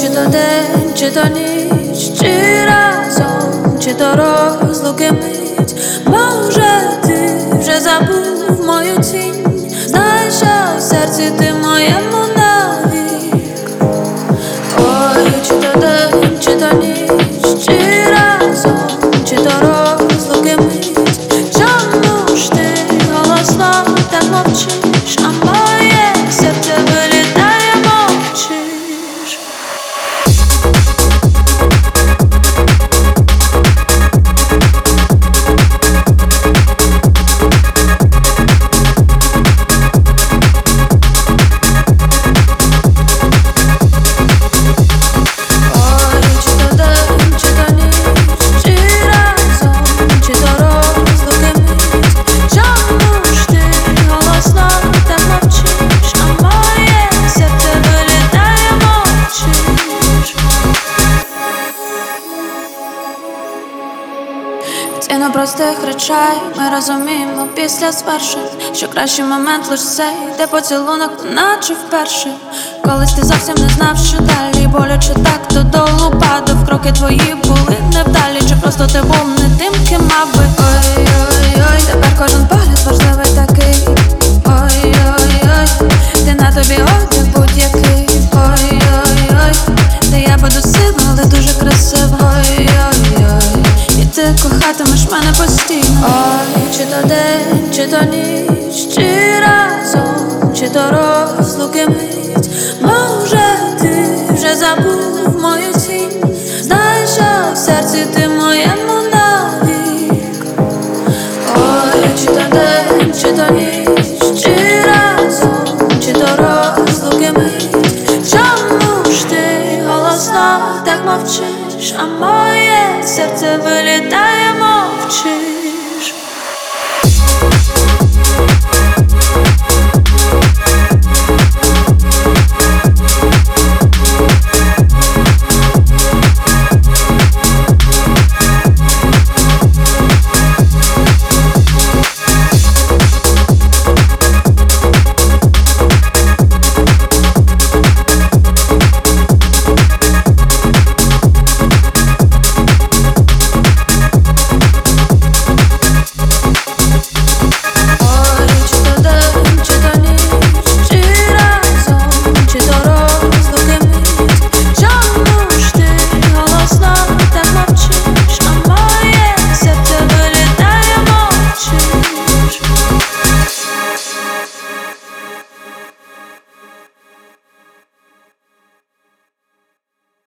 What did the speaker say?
чи то день, чи то ніч, чи разом, чи то розлуки мить, може ти вже забув мою тінь, знаєш, що в серці ти моєму навік. Ой, чи то чи разом, чи то мить, чому ж ти голосно так мовчиш, Ціна простих речей, ми розуміємо після звершень, що кращий момент лиш цей, де поцілунок, наче вперше. Колись ти зовсім не знав, що далі боляче так додолу падав. Кроки твої були невдалі, чи просто ти був не тим, ким мав би. Мене постійно. Ой, чи то день, чи то ніч, чи разом, чи то розлуки мить. Може, ти вже забув мою тінь. Що в серці ти моєму навік. Ой, чи то день, чи то ніч, чи разом, чи то розлуки мить. Чому ж ти голосно так мовчиш, а моє серце вилітає, Change.